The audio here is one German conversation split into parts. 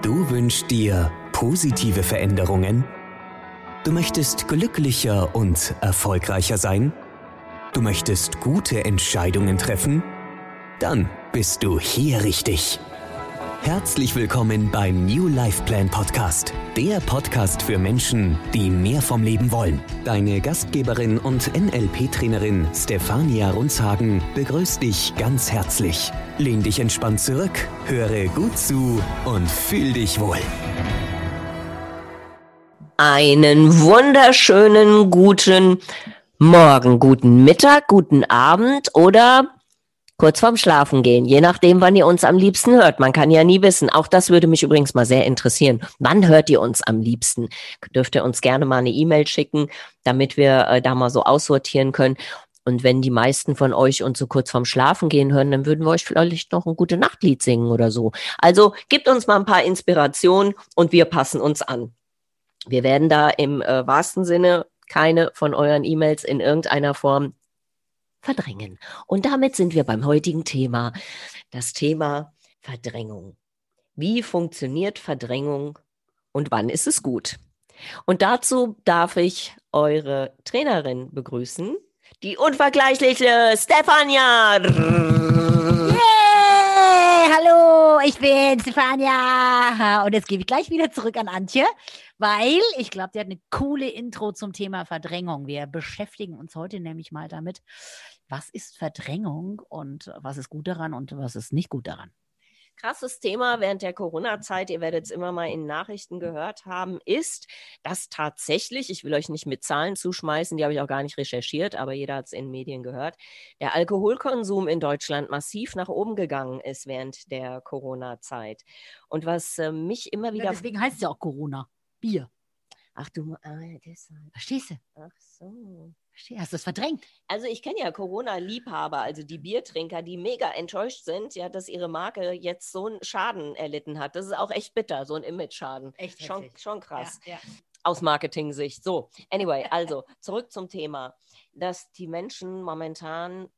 Du wünschst dir positive Veränderungen? Du möchtest glücklicher und erfolgreicher sein? Du möchtest gute Entscheidungen treffen? Dann bist du hier richtig. Herzlich willkommen beim New Life Plan Podcast, der Podcast für Menschen, die mehr vom Leben wollen. Deine Gastgeberin und NLP-Trainerin Stefania Runzhagen begrüßt dich ganz herzlich. Lehn dich entspannt zurück, höre gut zu und fühl dich wohl. Einen wunderschönen guten Morgen, guten Mittag, guten Abend oder kurz vorm Schlafen gehen, je nachdem, wann ihr uns am liebsten hört. Man kann ja nie wissen. Auch das würde mich übrigens mal sehr interessieren. Wann hört ihr uns am liebsten? Dürft ihr uns gerne mal eine E-Mail schicken, damit wir äh, da mal so aussortieren können. Und wenn die meisten von euch uns so kurz vorm Schlafen gehen hören, dann würden wir euch vielleicht noch ein gute Nachtlied singen oder so. Also gebt uns mal ein paar Inspirationen und wir passen uns an. Wir werden da im äh, wahrsten Sinne keine von euren E-Mails in irgendeiner Form verdrängen. Und damit sind wir beim heutigen Thema, das Thema Verdrängung. Wie funktioniert Verdrängung und wann ist es gut? Und dazu darf ich eure Trainerin begrüßen, die unvergleichliche Stefania. Ich bin Stefania. Und jetzt gebe ich gleich wieder zurück an Antje, weil ich glaube, die hat eine coole Intro zum Thema Verdrängung. Wir beschäftigen uns heute nämlich mal damit, was ist Verdrängung und was ist gut daran und was ist nicht gut daran. Krasses Thema während der Corona-Zeit, ihr werdet es immer mal in Nachrichten gehört haben, ist, dass tatsächlich, ich will euch nicht mit Zahlen zuschmeißen, die habe ich auch gar nicht recherchiert, aber jeder hat es in Medien gehört, der Alkoholkonsum in Deutschland massiv nach oben gegangen ist während der Corona-Zeit. Und was äh, mich immer wieder. Ja, deswegen heißt es ja auch Corona. Bier. Ach du, ah, deshalb. Verstehst du? Ach so. Hast du es verdrängt? Also ich kenne ja Corona-Liebhaber, also die Biertrinker, die mega enttäuscht sind, ja, dass ihre Marke jetzt so einen Schaden erlitten hat. Das ist auch echt bitter, so ein Image-Schaden. Echt schon, schon krass. Ja, ja. Aus Marketing-Sicht. So, anyway, also zurück zum Thema, dass die Menschen momentan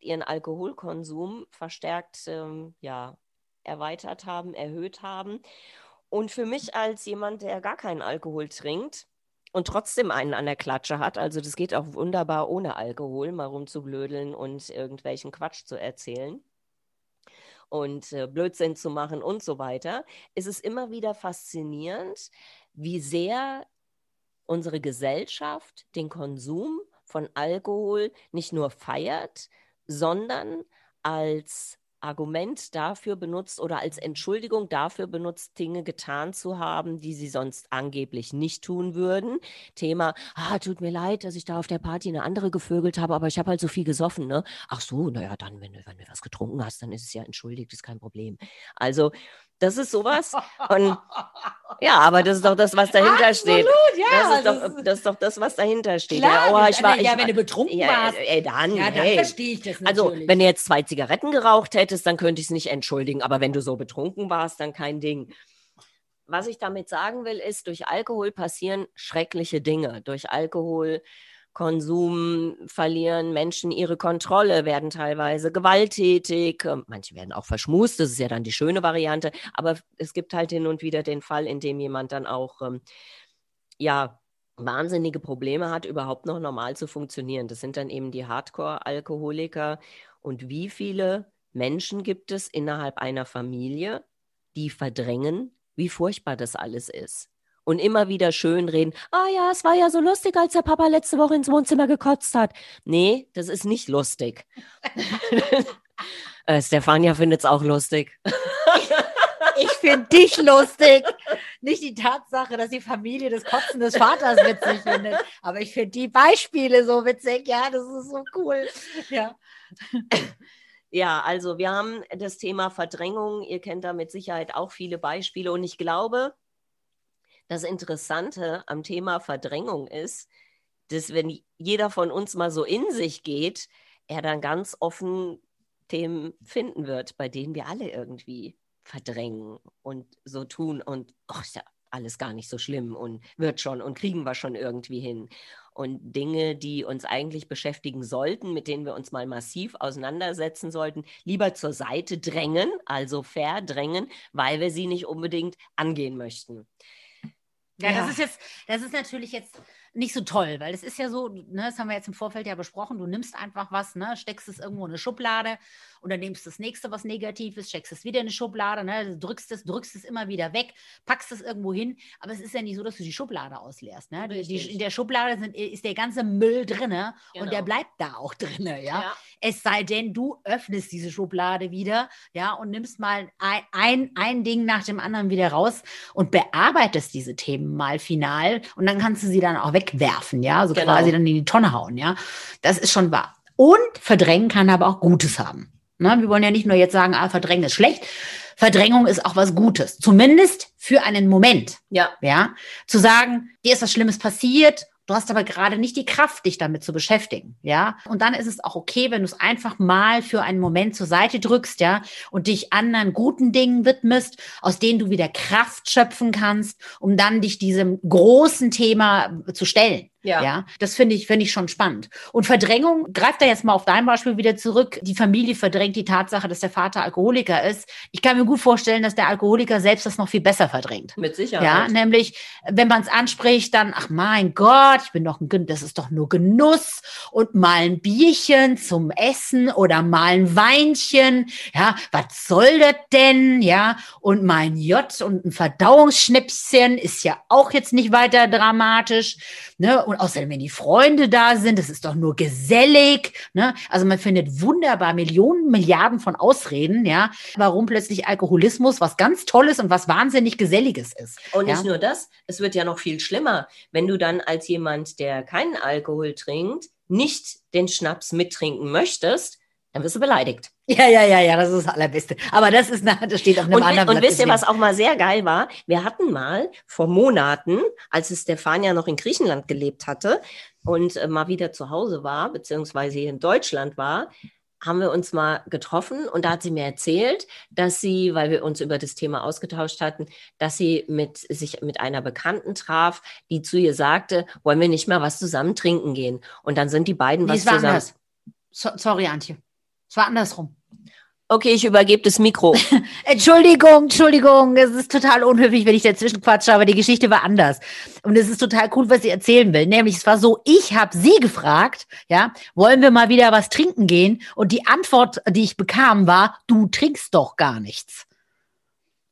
ihren Alkoholkonsum verstärkt ähm, ja, erweitert haben, erhöht haben. Und für mich als jemand, der gar keinen Alkohol trinkt, und trotzdem einen an der Klatsche hat. Also das geht auch wunderbar ohne Alkohol, mal rumzublödeln und irgendwelchen Quatsch zu erzählen und äh, Blödsinn zu machen und so weiter, ist es immer wieder faszinierend, wie sehr unsere Gesellschaft den Konsum von Alkohol nicht nur feiert, sondern als Argument dafür benutzt oder als Entschuldigung dafür benutzt, Dinge getan zu haben, die sie sonst angeblich nicht tun würden. Thema, ah, tut mir leid, dass ich da auf der Party eine andere gevögelt habe, aber ich habe halt so viel gesoffen, ne? Ach so, naja, dann, wenn wenn du was getrunken hast, dann ist es ja entschuldigt, ist kein Problem. Also, das ist sowas. Und ja, aber das ist doch das, was dahinter Absolut, steht. Ja, das, ist doch, das ist doch das, was dahinter steht. Klar, ja, oh, ich war, ich ja, wenn du betrunken ja, warst. Ey, dann, ja, dann hey. verstehe ich das also, natürlich. Also, wenn du jetzt zwei Zigaretten geraucht hättest, dann könnte ich es nicht entschuldigen. Aber wenn du so betrunken warst, dann kein Ding. Was ich damit sagen will, ist, durch Alkohol passieren schreckliche Dinge. Durch Alkohol Konsum verlieren Menschen ihre Kontrolle, werden teilweise gewalttätig, ähm, manche werden auch verschmust, das ist ja dann die schöne Variante, aber es gibt halt hin und wieder den Fall, in dem jemand dann auch, ähm, ja, wahnsinnige Probleme hat, überhaupt noch normal zu funktionieren. Das sind dann eben die Hardcore-Alkoholiker. Und wie viele Menschen gibt es innerhalb einer Familie, die verdrängen, wie furchtbar das alles ist? Und immer wieder schön reden. Ah ja, es war ja so lustig, als der Papa letzte Woche ins Wohnzimmer gekotzt hat. Nee, das ist nicht lustig. äh, Stefania findet es auch lustig. ich finde dich lustig. Nicht die Tatsache, dass die Familie des Kotzen des Vaters witzig findet. Aber ich finde die Beispiele so witzig. Ja, das ist so cool. Ja. Ja, also wir haben das Thema Verdrängung. Ihr kennt da mit Sicherheit auch viele Beispiele. Und ich glaube, das Interessante am Thema Verdrängung ist, dass wenn jeder von uns mal so in sich geht, er dann ganz offen Themen finden wird, bei denen wir alle irgendwie verdrängen und so tun und ach, ist ja alles gar nicht so schlimm und wird schon und kriegen wir schon irgendwie hin. und Dinge, die uns eigentlich beschäftigen sollten, mit denen wir uns mal massiv auseinandersetzen sollten, lieber zur Seite drängen, also verdrängen, weil wir sie nicht unbedingt angehen möchten. Ja, ja, das ist jetzt, das ist natürlich jetzt nicht so toll, weil es ist ja so, ne, das haben wir jetzt im Vorfeld ja besprochen, du nimmst einfach was, ne, steckst es irgendwo in eine Schublade und dann nimmst du das nächste, was negativ ist, steckst es wieder in eine Schublade, ne, drückst es, drückst es immer wieder weg, packst es irgendwo hin, aber es ist ja nicht so, dass du die Schublade ausleerst, ne? Die, die, in der Schublade sind, ist der ganze Müll drinne genau. und der genau. bleibt da auch drinne, ja? ja? Es sei denn, du öffnest diese Schublade wieder, ja, und nimmst mal ein, ein, ein Ding nach dem anderen wieder raus und bearbeitest diese Themen mal final und dann kannst du sie dann auch wegwerfen, ja, so genau. quasi dann in die Tonne hauen, ja. Das ist schon wahr. Und verdrängen kann aber auch Gutes haben. Ne? Wir wollen ja nicht nur jetzt sagen, ah, verdrängen ist schlecht. Verdrängung ist auch was Gutes. Zumindest für einen Moment. Ja. Ja. Zu sagen, dir ist was Schlimmes passiert Du hast aber gerade nicht die Kraft, dich damit zu beschäftigen, ja. Und dann ist es auch okay, wenn du es einfach mal für einen Moment zur Seite drückst, ja, und dich anderen guten Dingen widmest, aus denen du wieder Kraft schöpfen kannst, um dann dich diesem großen Thema zu stellen. Ja. ja, das finde ich, finde ich schon spannend. Und Verdrängung, greift da jetzt mal auf dein Beispiel wieder zurück. Die Familie verdrängt die Tatsache, dass der Vater Alkoholiker ist. Ich kann mir gut vorstellen, dass der Alkoholiker selbst das noch viel besser verdrängt. Mit Sicherheit. Ja, nämlich, wenn man es anspricht, dann, ach mein Gott, ich bin doch ein, das ist doch nur Genuss und mal ein Bierchen zum Essen oder mal ein Weinchen. Ja, was soll das denn? Ja, und mein J und ein Verdauungsschnäpschen ist ja auch jetzt nicht weiter dramatisch. Ne? Und außerdem, wenn die Freunde da sind, das ist doch nur gesellig. Ne? Also man findet wunderbar Millionen, Milliarden von Ausreden, ja, warum plötzlich Alkoholismus was ganz Tolles und was wahnsinnig Geselliges ist. Und ja? nicht nur das, es wird ja noch viel schlimmer, wenn du dann als jemand, der keinen Alkohol trinkt, nicht den Schnaps mittrinken möchtest, dann wirst du beleidigt. Ja, ja, ja, ja, das ist das Allerbeste. Aber das ist, das steht auf einem und, anderen Und wisst ihr, was auch mal sehr geil war? Wir hatten mal vor Monaten, als Stefania noch in Griechenland gelebt hatte und äh, mal wieder zu Hause war, beziehungsweise hier in Deutschland war, haben wir uns mal getroffen und da hat sie mir erzählt, dass sie, weil wir uns über das Thema ausgetauscht hatten, dass sie mit sich mit einer Bekannten traf, die zu ihr sagte, wollen wir nicht mal was zusammen trinken gehen? Und dann sind die beiden nee, was zusammen. So, sorry, Antje. Es war andersrum. Okay, ich übergebe das Mikro. Entschuldigung, Entschuldigung, es ist total unhöflich, wenn ich dazwischen quatsche, aber die Geschichte war anders. Und es ist total cool, was sie erzählen will. Nämlich, es war so, ich habe sie gefragt, ja, wollen wir mal wieder was trinken gehen? Und die Antwort, die ich bekam, war, du trinkst doch gar nichts.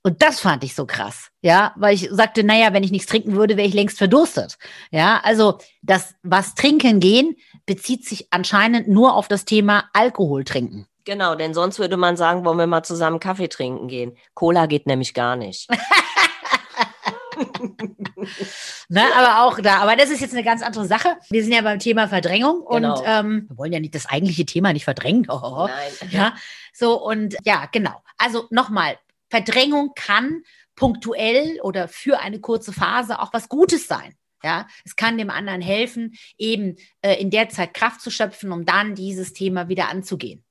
Und das fand ich so krass, ja, weil ich sagte, naja, wenn ich nichts trinken würde, wäre ich längst verdurstet. Ja, also das, was trinken gehen, bezieht sich anscheinend nur auf das Thema Alkohol trinken. Genau, denn sonst würde man sagen, wollen wir mal zusammen Kaffee trinken gehen. Cola geht nämlich gar nicht. ne, aber auch da, aber das ist jetzt eine ganz andere Sache. Wir sind ja beim Thema Verdrängung genau. und ähm, wir wollen ja nicht das eigentliche Thema nicht verdrängen. Oh, Nein. Ja, so und ja, genau. Also nochmal, Verdrängung kann punktuell oder für eine kurze Phase auch was Gutes sein. Ja, es kann dem anderen helfen, eben äh, in der Zeit Kraft zu schöpfen, um dann dieses Thema wieder anzugehen.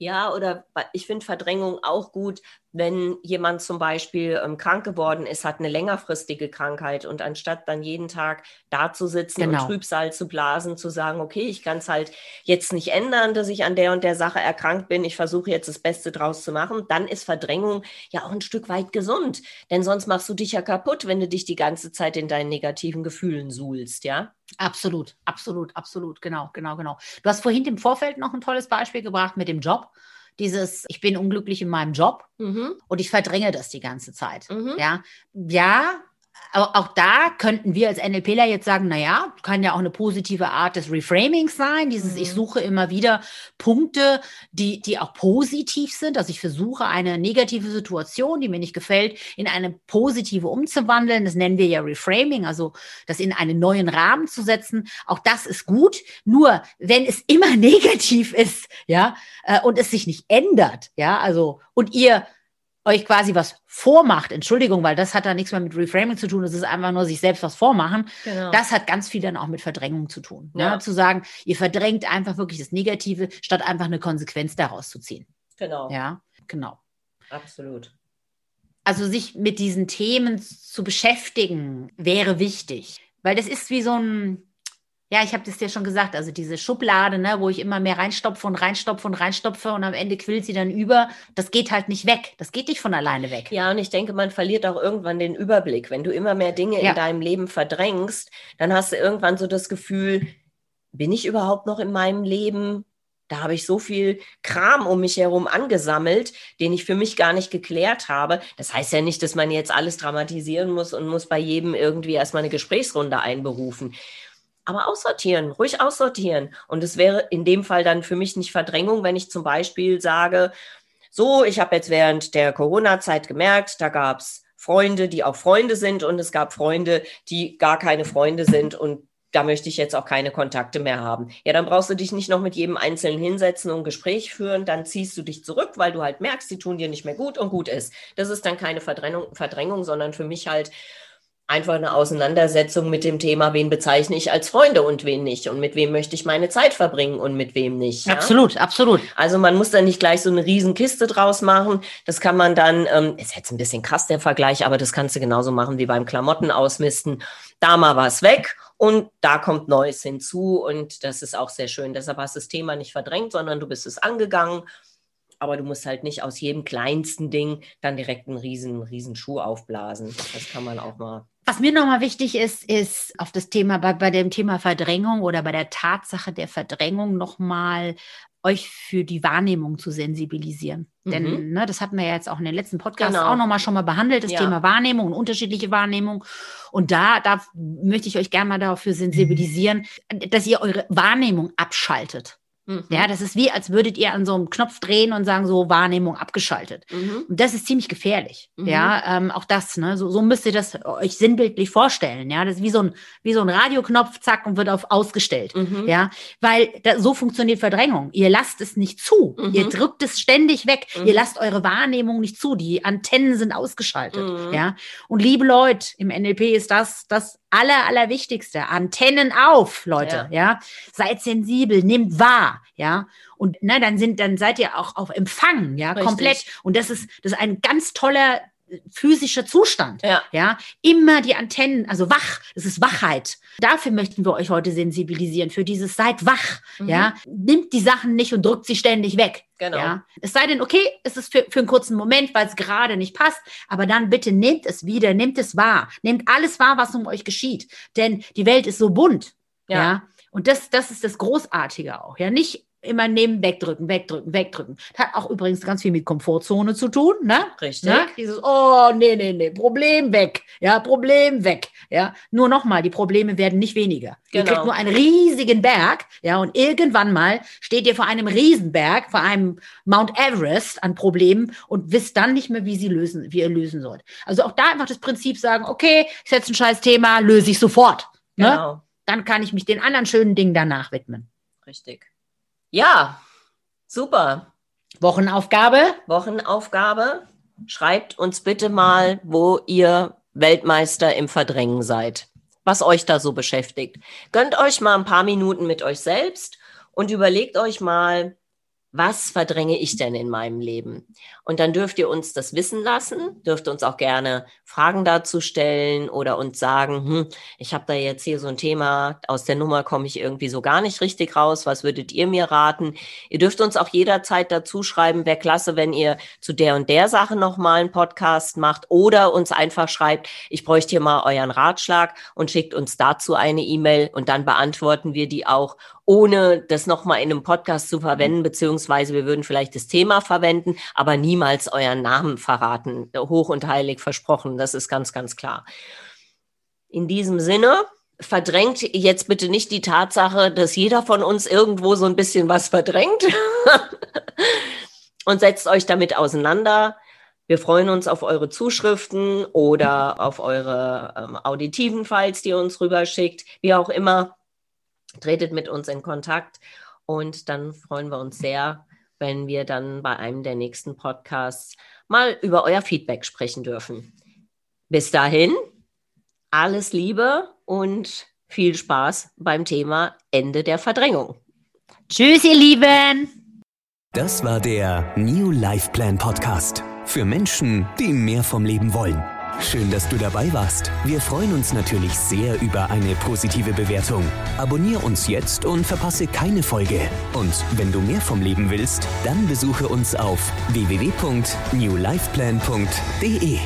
Ja, oder ich finde Verdrängung auch gut, wenn jemand zum Beispiel ähm, krank geworden ist, hat eine längerfristige Krankheit und anstatt dann jeden Tag da zu sitzen genau. und Trübsal zu blasen, zu sagen, okay, ich kann es halt jetzt nicht ändern, dass ich an der und der Sache erkrankt bin, ich versuche jetzt das Beste draus zu machen, dann ist Verdrängung ja auch ein Stück weit gesund, denn sonst machst du dich ja kaputt, wenn du dich die ganze Zeit in deinen negativen Gefühlen suhlst, ja? Absolut, absolut, absolut, genau, genau, genau. Du hast vorhin im Vorfeld noch ein tolles Beispiel gebracht mit dem Job dieses, ich bin unglücklich in meinem Job mhm. und ich verdränge das die ganze Zeit. Mhm. Ja, ja, auch, auch da könnten wir als NLPler jetzt sagen, naja, kann ja auch eine positive Art des Reframings sein. Dieses, mhm. ich suche immer wieder Punkte, die, die auch positiv sind. Also ich versuche eine negative Situation, die mir nicht gefällt, in eine positive umzuwandeln. Das nennen wir ja Reframing, also das in einen neuen Rahmen zu setzen. Auch das ist gut. Nur wenn es immer negativ ist, ja, äh, und es sich nicht ändert, ja, also, und ihr euch quasi was vormacht, Entschuldigung, weil das hat da nichts mehr mit Reframing zu tun, das ist einfach nur sich selbst was vormachen. Genau. Das hat ganz viel dann auch mit Verdrängung zu tun. Ne? Ja. Ne? Zu sagen, ihr verdrängt einfach wirklich das Negative, statt einfach eine Konsequenz daraus zu ziehen. Genau. Ja, genau. Absolut. Also sich mit diesen Themen zu beschäftigen, wäre wichtig, weil das ist wie so ein, Ja, ich habe das dir schon gesagt. Also diese Schublade, ne, wo ich immer mehr reinstopfe und reinstopfe und reinstopfe und am Ende quillt sie dann über. Das geht halt nicht weg. Das geht nicht von alleine weg. Ja, und ich denke, man verliert auch irgendwann den Überblick. Wenn du immer mehr Dinge ja. in deinem Leben verdrängst, dann hast du irgendwann so das Gefühl, bin ich überhaupt noch in meinem Leben? Da habe ich so viel Kram um mich herum angesammelt, den ich für mich gar nicht geklärt habe. Das heißt ja nicht, dass man jetzt alles dramatisieren muss und muss bei jedem irgendwie erstmal eine Gesprächsrunde einberufen aber aussortieren, ruhig aussortieren. Und es wäre in dem Fall dann für mich nicht Verdrängung, wenn ich zum Beispiel sage, so, ich habe jetzt während der Corona-Zeit gemerkt, da gab es Freunde, die auch Freunde sind und es gab Freunde, die gar keine Freunde sind und da möchte ich jetzt auch keine Kontakte mehr haben. Ja, dann brauchst du dich nicht noch mit jedem Einzelnen hinsetzen und Gespräch führen, dann ziehst du dich zurück, weil du halt merkst, die tun dir nicht mehr gut und gut ist. Das ist dann keine Verdrängung, Verdrängung sondern für mich halt einfach eine Auseinandersetzung mit dem Thema, wen bezeichne ich als Freunde und wen nicht und mit wem möchte ich meine Zeit verbringen und mit wem nicht. Ja? Absolut, absolut. Also man muss da nicht gleich so eine Riesenkiste draus machen. Das kann man dann, ähm, ist jetzt ein bisschen krass der Vergleich, aber das kannst du genauso machen wie beim Klamotten ausmisten. Da mal was weg und da kommt Neues hinzu und das ist auch sehr schön. Deshalb hast du das Thema nicht verdrängt, sondern du bist es angegangen aber du musst halt nicht aus jedem kleinsten Ding dann direkt einen riesen, riesen Schuh aufblasen. Das kann man auch mal was mir nochmal wichtig ist, ist auf das Thema, bei, bei dem Thema Verdrängung oder bei der Tatsache der Verdrängung nochmal euch für die Wahrnehmung zu sensibilisieren. Mhm. Denn ne, das hatten wir ja jetzt auch in den letzten Podcasts genau. auch nochmal schon mal behandelt, das ja. Thema Wahrnehmung und unterschiedliche Wahrnehmung. Und da, da möchte ich euch gerne mal dafür sensibilisieren, dass ihr eure Wahrnehmung abschaltet. Mhm. Ja, das ist wie, als würdet ihr an so einem Knopf drehen und sagen, so Wahrnehmung abgeschaltet. Mhm. Und das ist ziemlich gefährlich. Mhm. Ja, ähm, auch das, ne, so, so müsst ihr das euch sinnbildlich vorstellen. Ja, das ist wie so ein, wie so ein Radioknopf, zack, und wird auf ausgestellt. Mhm. Ja, weil da, so funktioniert Verdrängung. Ihr lasst es nicht zu. Ihr mhm. drückt es ständig weg. Ihr mhm. lasst eure Wahrnehmung nicht zu. Die Antennen sind ausgeschaltet. Ja, und liebe Leute, im NLP ist das, das aller, allerwichtigste. Antennen auf, Leute, ja. ja. Seid sensibel, nehmt wahr, ja. Und na, dann sind, dann seid ihr auch auf Empfang, ja, Richtig. komplett. Und das ist, das ist ein ganz toller physischer Zustand. Ja. ja. Immer die Antennen, also wach, es ist Wachheit. Dafür möchten wir euch heute sensibilisieren, für dieses seid wach. Mhm. Ja. Nimmt die Sachen nicht und drückt sie ständig weg. Genau. Ja. Es sei denn, okay, es ist für, für einen kurzen Moment, weil es gerade nicht passt, aber dann bitte nehmt es wieder, nehmt es wahr. Nehmt alles wahr, was um euch geschieht. Denn die Welt ist so bunt. Ja. ja? Und das, das ist das Großartige auch. Ja, nicht immer nehmen, wegdrücken, wegdrücken, wegdrücken. Das hat auch übrigens ganz viel mit Komfortzone zu tun, ne? Richtig. Ne? Dieses, oh, nee, nee, nee, Problem weg. Ja, Problem weg. Ja, nur nochmal, die Probleme werden nicht weniger. Genau. Ihr kriegt nur einen riesigen Berg, ja, und irgendwann mal steht ihr vor einem Riesenberg, vor einem Mount Everest an Problemen und wisst dann nicht mehr, wie sie lösen, wie ihr lösen sollt. Also auch da einfach das Prinzip sagen, okay, ich setze ein scheiß Thema, löse ich sofort. Ne? Dann kann ich mich den anderen schönen Dingen danach widmen. Richtig. Ja, super. Wochenaufgabe? Wochenaufgabe. Schreibt uns bitte mal, wo ihr Weltmeister im Verdrängen seid. Was euch da so beschäftigt. Gönnt euch mal ein paar Minuten mit euch selbst und überlegt euch mal, was verdränge ich denn in meinem Leben? Und dann dürft ihr uns das wissen lassen, dürft uns auch gerne Fragen dazu stellen oder uns sagen, hm, ich habe da jetzt hier so ein Thema, aus der Nummer komme ich irgendwie so gar nicht richtig raus, was würdet ihr mir raten? Ihr dürft uns auch jederzeit dazu schreiben, wäre klasse, wenn ihr zu der und der Sache nochmal einen Podcast macht oder uns einfach schreibt, ich bräuchte hier mal euren Ratschlag und schickt uns dazu eine E-Mail und dann beantworten wir die auch ohne das nochmal in einem Podcast zu verwenden, beziehungsweise wir würden vielleicht das Thema verwenden, aber niemals euren Namen verraten. Hoch und heilig versprochen, das ist ganz, ganz klar. In diesem Sinne, verdrängt jetzt bitte nicht die Tatsache, dass jeder von uns irgendwo so ein bisschen was verdrängt und setzt euch damit auseinander. Wir freuen uns auf eure Zuschriften oder auf eure ähm, auditiven Files, die ihr uns rüberschickt, wie auch immer tretet mit uns in Kontakt und dann freuen wir uns sehr, wenn wir dann bei einem der nächsten Podcasts mal über euer Feedback sprechen dürfen. Bis dahin, alles Liebe und viel Spaß beim Thema Ende der Verdrängung. Tschüss, ihr Lieben. Das war der New Life Plan Podcast für Menschen, die mehr vom Leben wollen. Schön, dass du dabei warst. Wir freuen uns natürlich sehr über eine positive Bewertung. Abonnier uns jetzt und verpasse keine Folge. Und wenn du mehr vom Leben willst, dann besuche uns auf www.newlifeplan.de.